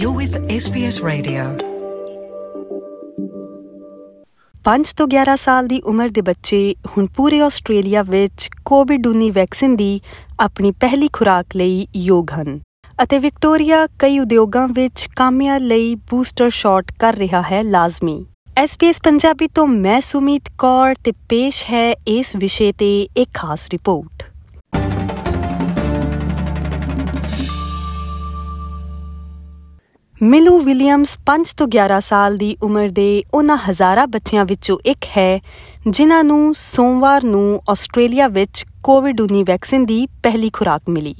You're with SBS Radio. 5 ਤੋਂ 11 ਸਾਲ ਦੀ ਉਮਰ ਦੇ ਬੱਚੇ ਹੁਣ ਪੂਰੇ ਆਸਟ੍ਰੇਲੀਆ ਵਿੱਚ ਕੋਵਿਡ-19 ਵੈਕਸੀਨ ਦੀ ਆਪਣੀ ਪਹਿਲੀ ਖੁਰਾਕ ਲਈ ਯੋਗ ਹਨ ਅਤੇ ਵਿਕਟੋਰੀਆ ਕਈ ਉਦਯੋਗਾਂ ਵਿੱਚ ਕਾਮਿਆਂ ਲਈ ਬੂਸਟਰ ਸ਼ਾਟ ਕਰ ਰਿਹਾ ਹੈ ਲਾਜ਼ਮੀ SBS ਪੰਜਾਬੀ ਤੋਂ ਮੈਂ ਸੁਮੀਤ ਕੌਰ ਤੇ ਪੇਸ਼ ਹੈ ਇਸ ਵਿਸ਼ੇ ਤੇ ਇੱਕ ਖਾਸ ਰਿਪੋਰਟ ਮਿਲੂ ਵਿਲੀਅਮਸ 5 ਤੋਂ 11 ਸਾਲ ਦੀ ਉਮਰ ਦੇ ਉਹਨਾਂ ਹਜ਼ਾਰਾਂ ਬੱਚਿਆਂ ਵਿੱਚੋਂ ਇੱਕ ਹੈ, ਜਿਨ੍ਹਾਂ ਨੂੰ ਸੋਮਵਾਰ ਨੂੰ ਆਸਟ੍ਰੇਲੀਆ ਵਿੱਚ ਕੋਵਿਡ-19 ਵੈਕਸੀਨ ਦੀ ਪਹਿਲੀ ਖੁਰਾਕ ਮਿਲੀ।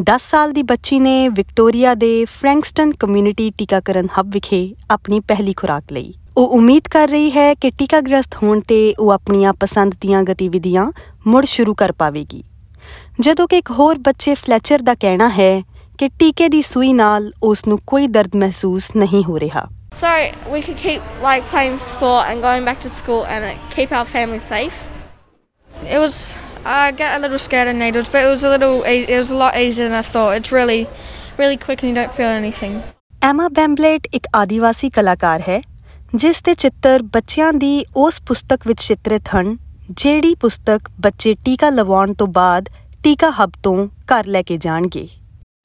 10 ਸਾਲ ਦੀ ਬੱਚੀ ਨੇ ਵਿਕਟੋਰੀਆ ਦੇ ਫ੍ਰੈਂਕਸਟਨ ਕਮਿਊਨਿਟੀ ਟੀਕਾਕਰਨ ਹੱਬ ਵਿਖੇ ਆਪਣੀ ਪਹਿਲੀ ਖੁਰਾਕ ਲਈ। ਉਹ ਉਮੀਦ ਕਰ ਰਹੀ ਹੈ ਕਿ ਟੀਕਾਗ੍ਰਸਤ ਹੋਣ ਤੇ ਉਹ ਆਪਣੀਆਂ ਪਸੰਦ ਦੀਆਂ ਗਤੀਵਿਧੀਆਂ ਮੁੜ ਸ਼ੁਰੂ ਕਰ ਪਾਵੇਗੀ। ਜਦੋਂ ਕਿ ਇੱਕ ਹੋਰ ਬੱਚੇ ਫਲੈਚਰ ਦਾ ਕਹਿਣਾ ਹੈ ਕਿ ਟੀਕੇ ਦੀ ਸੂਈ ਨਾਲ ਉਸ ਨੂੰ ਕੋਈ ਦਰਦ ਮਹਿਸੂਸ ਨਹੀਂ ਹੋ ਰਿਹਾ So we could keep like playing sport and going back to school and uh, keep our family safe. It was I get a little scared of needles, but it was a little e- it was a lot easier than I thought. It's really really quick and you don't feel anything. Emma Bamblett ਇੱਕ ਆਦੀਵਾਸੀ ਕਲਾਕਾਰ ਹੈ ਜਿਸ ਦੇ ਚਿੱਤਰ ਬੱਚਿਆਂ ਦੀ ਉਸ ਪੁਸਤਕ ਵਿੱਚ ਚਿੱਤਰਿਤ ਹਨ ਜਿਹੜੀ ਪੁਸਤਕ ਬੱਚੇ ਟੀਕਾ ਲਵਾਉਣ ਤੋਂ ਬਾਅਦ ਟੀਕਾ ਹੱਬ ਤੋਂ ਘਰ ਲੈ ਕੇ ਜਾਣਗੇ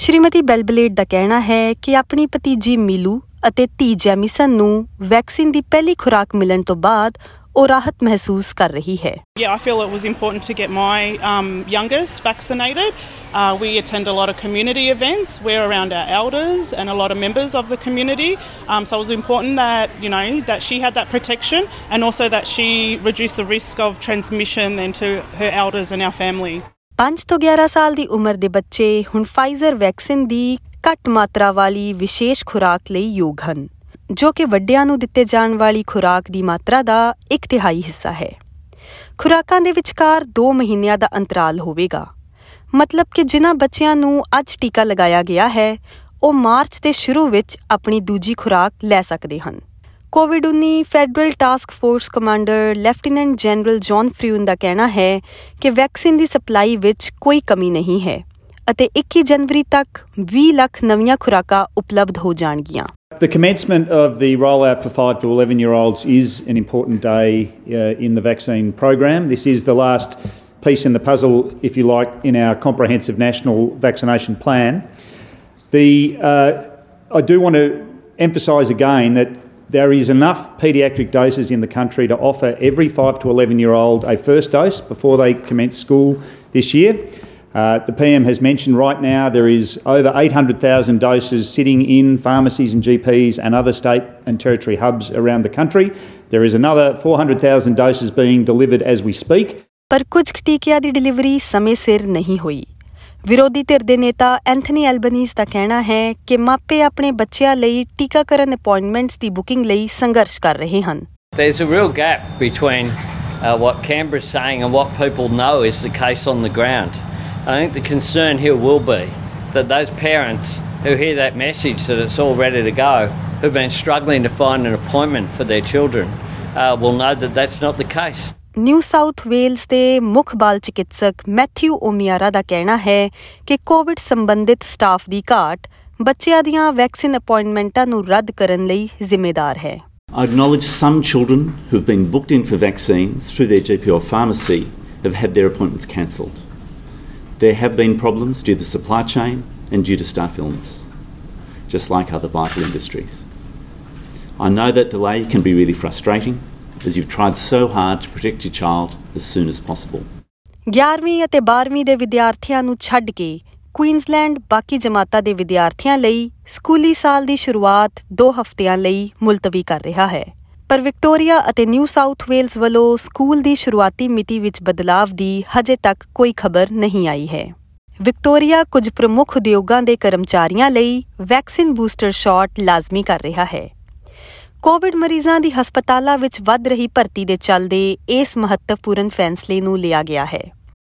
ਸ਼੍ਰੀਮਤੀ ਬੈਲਬਲੇਟ ਦਾ ਕਹਿਣਾ ਹੈ ਕਿ ਆਪਣੀ ਭਤੀਜੀ ਮੀਲੂ ਅਤੇ ਧੀ ਜੈਮਿਸਨ ਨੂੰ ਵੈਕਸੀਨ ਦੀ ਪਹਿਲੀ ਖੁਰਾਕ ਮਿਲਣ ਤੋਂ ਬਾਅਦ ਉਹ ਰਾਹਤ ਮਹਿਸੂਸ ਕਰ ਰਹੀ ਹੈ Yeah, I feel it was important to get my um, youngest vaccinated. Uh, we attend a lot of community events. We're around our elders and a lot of members of the community. Um, so it was important that you know that she had that protection and also that she reduced the risk of transmission then to her elders and our family. 5 ਤੋਂ 11 ਸਾਲ ਦੀ ਉਮਰ ਦੇ ਬੱਚੇ ਹੁਣ Pfizer vaccine ਦੀ ਘੱਟ ਮਾਤਰਾ ਵਾਲੀ ਵਿਸ਼ੇਸ਼ ਖੁਰਾਕ ਲਈ ਯੋਗ ਹਨ, ਜੋ ਕਿ ਵੱਡਿਆਂ ਨੂੰ ਦਿੱਤੇ ਜਾਣ ਵਾਲੀ ਖੁਰਾਕ ਦੀ ਮਾਤਰਾ ਦਾ ਇੱਕ ਤਿਹਾਈ ਹਿੱਸਾ ਹੈ। ਖੁਰਾਕਾਂ ਦੇ ਵਿਚਕਾਰ 2 ਮਹੀਨਿਆਂ ਦਾ ਅੰਤਰਾਲ ਹੋਵੇਗਾ। ਮਤਲਬ ਕਿ ਜਿਨ੍ਹਾਂ ਬੱਚਿਆਂ ਨੂੰ ਅੱਜ ਟੀਕਾ ਲਗਾਇਆ ਗਿਆ ਹੈ, ਉਹ ਮਾਰਚ ਦੇ ਸ਼ੁਰੂ ਵਿੱਚ ਆਪਣੀ ਦੂਜੀ ਖੁਰਾਕ ਲੈ ਸਕਦੇ ਹਨ। ਕੋਵਿਡ-19 federal task force commander lieutenant general John Frewen ਦਾ ਕਹਿਣਾ ਹੈ ਕਿ ਵੈਕਸੀਨ ਦੀ ਸਪਲਾਈ ਵਿੱਚ ਕੋਈ ਕਮੀ ਨਹੀਂ ਹੈ ਅਤੇ 21 ਜਨਵਰੀ ਤੱਕ 20 ਲੱਖ ਨਵੀਆਂ ਖੁਰਾਕਾਂ ਉਪਲਬਧ ਹੋ ਜਾਣਗੀਆਂ The commencement of the rollout for 5 to 11 year olds is an important day uh, in the vaccine program. This is the last piece in the puzzle, if you like, in our comprehensive national vaccination plan. The, uh, I do want to emphasise again that there is enough paediatric doses in the country to offer every 5 to 11 year old a first dose before they commence school this year. Uh, the PM has mentioned right now there is over 800,000 doses sitting in pharmacies and GPs and other state and territory hubs around the country. There is another 400,000 doses being delivered as we speak. ਪਰ ਕੁਝ ਕੁ ਟੀਕਿਆਂ ਦੀ delivery ਸਮੇਂ ਸਿਰ ਨਹੀਂ ਹੋਈ ਵਿਰੋਧੀ ਧਿਰ ਦੇ ਨੇਤਾ ਐਂਥਨੀ ਐਲਬਨੀਜ਼ ਦਾ ਕਹਿਣਾ ਹੈ ਕਿ ਮਾਪੇ ਆਪਣੇ ਬੱਚਿਆਂ ਲਈ ਟੀਕਾਕਰਨ ਅਪਾਇੰਟਮੈਂਟਸ ਦੀ ਬੁਕਿੰਗ ਲਈ ਸੰਘਰਸ਼ ਕਰ ਰਹੇ ਹਨ There's a real gap between uh, what Canberra's saying and what people know is the case on the ground. I think the concern here will be that those parents who hear that message that it's all ready to go, who've been struggling to find an appointment for their children, uh, will know that that's not the case. New South Wales ਦੇ ਮੁੱਖ ਬਾਲ ਚਿਕਿਤਸਕ Matthew ਓਮੀਆਰਾ ਦਾ ਕਹਿਣਾ ਹੈ ਕਿ Covid ਸੰਬੰਧਿਤ staff ਦੀ ਘਾਟ ਬੱਚਿਆਂ ਦੀਆਂ ਵੈਕਸੀਨ ਅਪਾਇੰਟਮੈਂਟਾਂ ਨੂੰ ਰੱਦ ਕਰਨ ਲਈ ਜ਼ਿੰਮੇਦਾਰ ਹੈ I acknowledge some children who've been booked in for vaccines through their GP or pharmacy have had their appointments cancelled. There have been problems due to supply chain and due to staff illness, just like other vital industries. I know that delay can be really frustrating as you've tried so hard to protect your child as soon as possible. 11ਵੀਂ ਅਤੇ 12ਵੀਂ ਦੇ ਵਿਦਿਆਰਥੀਆਂ ਨੂੰ ਛੱਡ ਕੇ Queensland ਬਾਕੀ ਜਮਾਤਾਂ ਦੇ ਵਿਦਿਆਰਥੀਆਂ ਲਈ ਸਕੂਲੀ ਸਾਲ ਦੀ ਸ਼ੁਰੂਆਤ 2 ਹਫ਼ਤਿਆਂ ਲਈ ਮੁਲਤਵੀ ਕਰ ਰਿਹਾ ਹੈ। ਪਰ ਵਿਕਟੋਰੀਆ ਅਤੇ ਨਿਊ ਸਾਊਥ ਵੇਲਸ ਵੱਲੋਂ ਸਕੂਲ ਦੀ ਸ਼ੁਰੂਆਤੀ ਮਿਤੀ ਵਿੱਚ ਬਦਲਾਵ ਦੀ ਹਜੇ ਤੱਕ ਕੋਈ ਖਬਰ ਨਹੀਂ ਆਈ ਹੈ। ਵਿਕਟੋਰੀਆ ਕੁਝ ਪ੍ਰਮੁੱਖ ਉਦਯੋਗਾਂ ਦੇ ਕਰਮਚਾਰੀਆਂ ਲਈ ਵੈਕਸੀਨ ਬੂਸਟਰ ਸ਼ਾਟ ਲਾਜ਼ਮੀ ਕਰ ਰਿਹਾ ਹੈ। ਕੋਵਿਡ ਮਰੀਜ਼ਾਂ ਦੀ ਹਸਪਤਾਲਾਂ ਵਿੱਚ ਵੱਧ ਰਹੀ ਭਰਤੀ ਦੇ ਚੱਲਦੇ ਇਸ ਮਹੱਤਵਪੂਰਨ ਫੈਸਲੇ ਨੂੰ ਲਿਆ ਗਿਆ ਹੈ।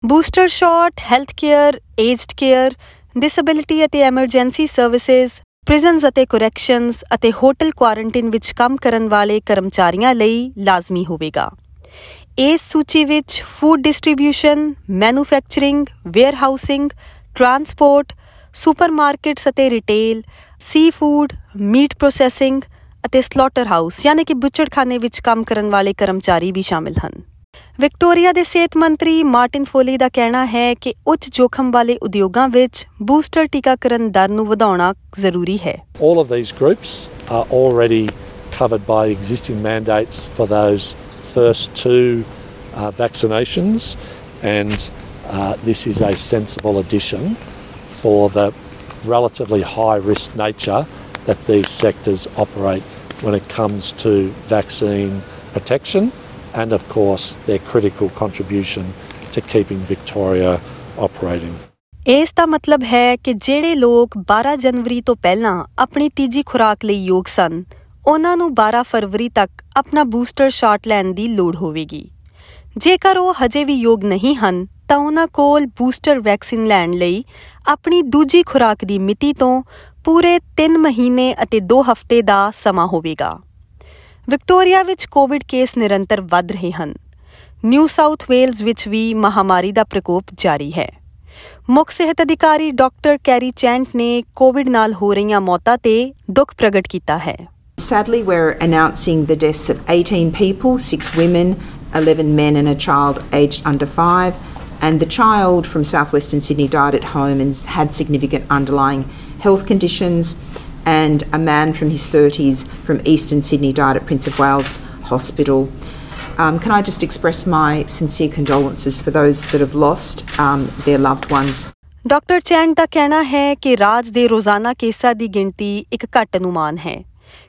Booster shot health care aged care, disability ਅਤੇ ਐਮਰਜੈਂਸੀ ਸਰਵਿਸਿਜ਼ ਪ੍ਰਿਜ਼ਨਸ ਅਤੇ ਕਰੈਕਸ਼ਨਸ ਅਤੇ ਹੋਟਲ ਕੁਆਰੰਟਾਈਨ ਵਿੱਚ ਕੰਮ ਕਰਨ ਵਾਲੇ ਕਰਮਚਾਰੀਆਂ ਲਈ ਲਾਜ਼ਮੀ ਹੋਵੇਗਾ। ਇਸ ਸੂਚੀ ਵਿੱਚ food distribution, manufacturing, warehousing, transport, supermarkets ਅਤੇ retail seafood meat processing ਅਤੇ ਸਲੌਟਰ ਹਾਊਸ ਯਾਨੀ ਕਿ ਬੁੱਚੜਖਾਨੇ ਵਿੱਚ ਕੰਮ ਕਰਨ ਵਾਲੇ ਕਰਮਚਾਰੀ ਵੀ ਸ਼ਾਮਿਲ ਹਨ ਵਿਕਟੋਰੀਆ ਦੇ ਸਿਹਤ ਮੰਤਰੀ ਮਾਰਟਿਨ ਫੋਲੀ ਦਾ ਕਹਿਣਾ ਹੈ ਕਿ ਉੱਚ ਜੋਖਮ ਵਾਲੇ ਉਦਯੋਗਾਂ ਵਿੱਚ ਬੂਸਟਰ ਟੀਕਾਕਰਨ ਦਰ ਨੂੰ ਵਧਾਉਣਾ ਜ਼ਰੂਰੀ ਹੈ All of these groups are already covered by existing mandates for those first two uh, vaccinations, and uh, this is a sensible addition for the relatively high risk nature that these sectors operate when it comes to vaccine protection and, of course, their critical contribution to keeping Victoria operating. ਇਸ ਦਾ ਮਤਲਬ ਹੈ ਕਿ ਜਿਹੜੇ ਲੋਕ 12 ਜਨਵਰੀ ਤੋਂ ਪਹਿਲਾਂ ਆਪਣੀ ਤੀਜੀ ਖੁਰਾਕ ਲਈ ਯੋਗ ਸਨ ਉਹਨਾਂ ਨੂੰ 12 ਫਰਵਰੀ ਤੱਕ ਆਪਣਾ ਬੂਸਟਰ ਸ਼ਾਟ ਲੈਣ ਦੀ ਲੋੜ ਹੋਵੇਗੀ ਜੇਕਰ ਉਹ ਹਜੇ ਵੀ ਯੋਗ ਨਹੀਂ ਹਨ ਤਾਂ ਉਹਨਾਂ ਕੋਲ ਬੂਸਟਰ ਵੈਕਸੀਨ ਲੈਣ ਲਈ ਆਪਣੀ ਦੂਜੀ ਖੁਰਾਕ ਦੀ ਮਿਤੀ ਤੋਂ ਪੂਰੇ 3 ਮਹੀਨੇ ਅਤੇ 2 ਹਫ਼ਤੇ ਦਾ ਸਮਾਂ ਹੋਵੇਗਾ ਵਿਕਟੋਰੀਆ ਵਿੱਚ ਕੋਵਿਡ ਕੇਸ ਨਿਰੰਤਰ ਵੱਧ ਰਹੇ ਹਨ ਨਿਊ ਸਾਊਥ ਵੇਲਜ਼ ਵਿੱਚ ਵੀ ਮਹਾਮਾਰੀ ਦਾ ਪ੍ਰਕੋਪ ਜਾਰੀ ਹੈ ਮੁੱਖ ਸਿਹਤ ਅਧਿਕਾਰੀ ਡਾਕਟਰ ਕੈਰੀ ਚੈਂਟ ਨੇ ਕੋਵਿਡ ਨਾਲ ਹੋ ਰਹੀਆਂ ਮੌਤਾਂ ਤੇ ਦੁੱਖ ਪ੍ਰਗਟ ਕੀਤਾ ਹੈ Sadly, we're announcing the deaths of 18 people six women, 11 men, and a child aged under five. And the child from southwestern Sydney died at home and had significant underlying health conditions. And a man from his 30s from eastern Sydney died at Prince of Wales Hospital. Um, can I just express my sincere condolences for those that have lost um, their loved ones? Doctor Chant ਦਾ ਕਹਿਣਾ ਹੈ ਕਿ ਰਾਜ ਦੇ ਰੋਜ਼ਾਨਾ ਕੇਸਾਂ ਦੀ ਗਿਣਤੀ ਇੱਕ ਘੱਟ ਅਨੁਮਾਨ ਹੈ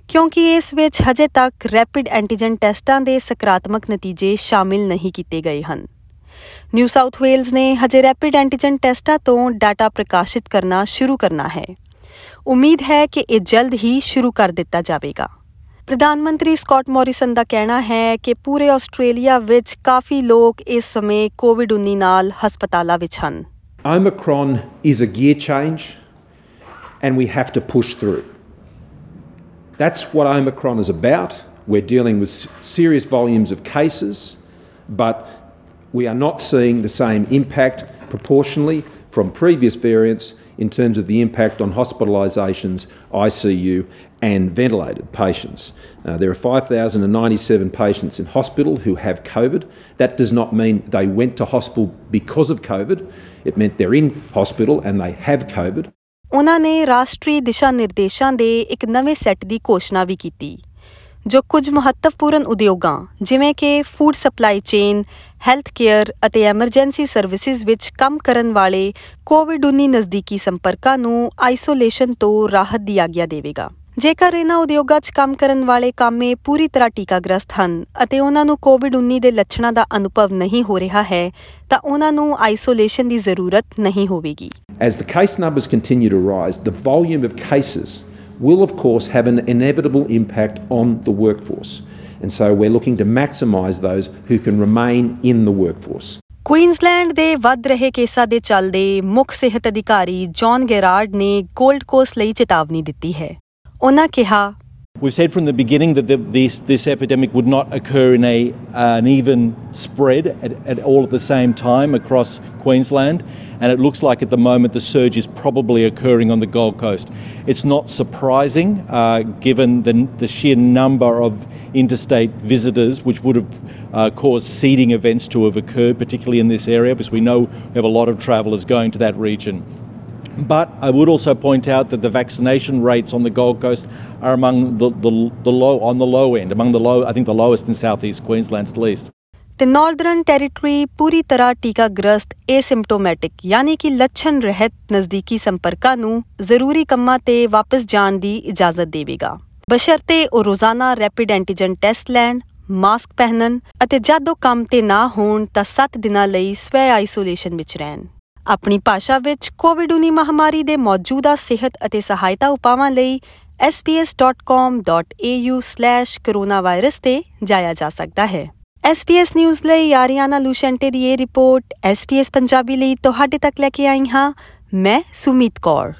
ਕਿਉਂਕਿ ਇਸ ਵਿੱਚ ਹਜੇ ਤੱਕ ਰੈਪਿਡ ਐਂਟੀਜਨ ਟੈਸਟਾਂ ਦੇ ਸਕਾਰਾਤਮਕ ਨਤੀਜੇ ਸ਼ਾਮਿਲ ਨਹੀਂ ਕੀਤੇ ਗਏ ਹਨ ਨਿਊ ਸਾਊਥ ਵੇਲਜ਼ ਨੇ ਹਜੇ ਰੈਪਿਡ ਐਂਟੀਜਨ ਟੈਸਟਾਂ ਤੋਂ ਡਾਟਾ ਪ੍ਰਕਾਸ਼ਿਤ ਕਰਨਾ ਸ਼ੁਰੂ ਕਰਨਾ ਹੈ ਉਮੀਦ ਹੈ ਕਿ ਇਹ ਜਲਦ ਹੀ ਸ਼ੁਰੂ ਕਰ ਦਿੱਤਾ ਜਾਵੇਗਾ ਪ੍ਰਧਾਨ ਮੰਤਰੀ ਸਕਾਟ ਮੌਰਿਸਨ ਦਾ ਕਹਿਣਾ ਹੈ ਕਿ ਪੂਰੇ ਆਸਟ੍ਰੇਲੀਆ ਵਿੱਚ ਕਾਫੀ ਲੋਕ ਇਸ ਸਮੇਂ ਕੋਵਿਡ-19 ਨਾਲ ਹਸਪਤਾਲਾਂ ਵਿੱਚ ਹਨ Omicron is a gear change and we have to push through. That's what Omicron is about. We're dealing with serious volumes of cases, but we are not seeing the same impact proportionally from previous variants in terms of the impact on hospitalisations, ICU, and ventilated patients. Uh, there are 5,097 patients in hospital who have COVID. That does not mean they went to hospital because of COVID. It meant they're in hospital and they have COVID. ਉਹਨਾਂ ਨੇ ਰਾਸ਼ਟਰੀ ਦਿਸ਼ਾ ਨਿਰਦੇਸ਼ਾਂ ਦੇ ਇੱਕ ਨਵੇਂ set ਦੀ ਘੋਸ਼ਣਾ ਵੀ ਕੀਤੀ ਜੋ ਕੁਝ ਮਹੱਤਵਪੂਰਨ ਉਦਯੋਗਾਂ ਜਿਵੇਂ ਕਿ food supply chain health care ਅਤੇ ਐਮਰਜੈਂਸੀ ਸਰਵਿਸਿਜ਼ ਵਿੱਚ ਕੰਮ ਕਰਨ ਵਾਲੇ ਕੋਵਿਡ-19 ਨਜ਼ਦੀਕੀ ਸੰਪਰਕਾਂ ਨੂੰ ਆਈਸੋਲੇਸ਼ਨ ਤੋਂ ਰਾਹਤ ਦੀ ਆਗਿਆ ਦੇਵੇਗਾ ਜੇਕਰ ਇਹਨਾਂ ਉਦਯੋਗਾਂ 'ਚ ਕੰਮ ਕਰਨ ਵਾਲੇ ਕਾਮੇ ਪੂਰੀ ਤਰ੍ਹਾਂ ਟੀਕਾਗ੍ਰਸਤ ਹਨ ਅਤੇ ਉਹਨਾਂ ਨੂੰ ਕੋਵਿਡ-19 ਦੇ ਲੱਛਣਾਂ ਦਾ ਅਨੁਭਵ ਨਹੀਂ ਹੋ ਰਿਹਾ ਹੈ ਤਾਂ ਉਹਨਾਂ ਨੂੰ ਆਈਸੋਲੇਸ਼ਨ ਦੀ ਜ਼ਰੂਰਤ ਨਹੀਂ ਹੋਵੇਗੀ As the case numbers continue to rise, the volume of cases will, of course, have an inevitable impact on the workforce. And so we're looking to maximise those who can remain in the workforce. Queensland ਦੇ ਵੱਧ ਰਹੇ ਕੇਸਾਂ ਦੇ ਚੱਲਦੇ ਮੁੱਖ ਸਿਹਤ ਅਧਿਕਾਰੀ John ਗੈਰਾਰਡ ਨੇ 골ਡ ਕੋਸਟ ਲਈ ਚੇਤਾਵਨੀ ਦਿੱਤੀ ਹੈ ਉਹਨਾਂ ਕਿਹਾ We've said from the beginning that the, this, this epidemic would not occur in a, an even spread at, at all at the same time across Queensland, and it looks like at the moment the surge is probably occurring on the Gold Coast. It's not surprising uh, given the, the sheer number of interstate visitors, which would have uh, caused seeding events to have occurred, particularly in this area, because we know we have a lot of travellers going to that region. But I would also point out that the vaccination rates on the Gold Coast are among the, the, the low on the low end, among the low, I think the lowest in southeast Queensland at least. ਤੇ Northern Territory ਪੂਰੀ ਤਰ੍ਹਾਂ ਟੀਕਾਗ੍ਰਸਤ ਏਸਿੰਪਟੋਮੈਟਿਕ ਯਾਨੀ ਕਿ ਲੱਛਣ ਰਹਿਤ ਨਜ਼ਦੀਕੀ ਸੰਪਰਕਾਂ ਨੂੰ ਜ਼ਰੂਰੀ ਕੰਮਾਂ ਤੇ ਵਾਪਸ ਜਾਣ ਦੀ ਇਜਾਜ਼ਤ ਦੇਵੇਗਾ ਬਸ਼ਰਤੇ ਉਹ ਰੋਜ਼ਾਨਾ ਰੈਪਿਡ ਐਂਟੀਜਨ ਟੈਸਟ ਲੈਣ ਮਾਸਕ ਪਹਿਨਣ ਅਤੇ ਜਦ ਉਹ ਕੰਮ ਤੇ ਨਾ ਹੋਣ ਤਾਂ 7 ਦਿਨਾਂ ਲਈ ਸਵੈ ਆਈਸੋਲੇਸ਼ਨ ਵਿੱਚ ਰਹਿਣ ਆਪਣੀ ਭਾਸ਼ਾ ਵਿੱਚ ਕੋਵਿਡ-19 ਮਹਾਮਾਰੀ ਦੇ ਮੌਜੂਦਾ ਸਿਹਤ ਅਤੇ ਸਹਾਇਤਾ ਉਪਾਵਾਂ ਲਈ sps.com.au/coronavirus ਤੇ ਜਾਇਆ ਜਾ ਸਕਦਾ ਹੈ। SBS ਨਿਊਜ਼ ਲਈ ਆਰੀਆਨਾ ਲੂਸ਼ੈਂਟੇ ਦੀ ਇਹ ਰਿਪੋਰਟ SBS ਪੰਜਾਬੀ ਲਈ ਤੁਹਾਡੇ ਤੱਕ ਲੈ ਕੇ ਆਈ ਹਾਂ। ਮੈਂ ਸੁਮੀਤ ਕੌਰ।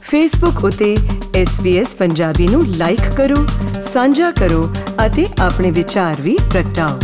ਫੇਸਬੁੱਕ ਉਤੇ SBS ਪੰਜਾਬੀ ਨੂੰ ਲਾਈਕ ਕਰੋ, ਸਾਂਝਾ ਕਰੋ ਅਤੇ ਆਪਣੇ ਵਿਚਾਰ ਵੀ ਪ੍ਰਗਟਾਓ।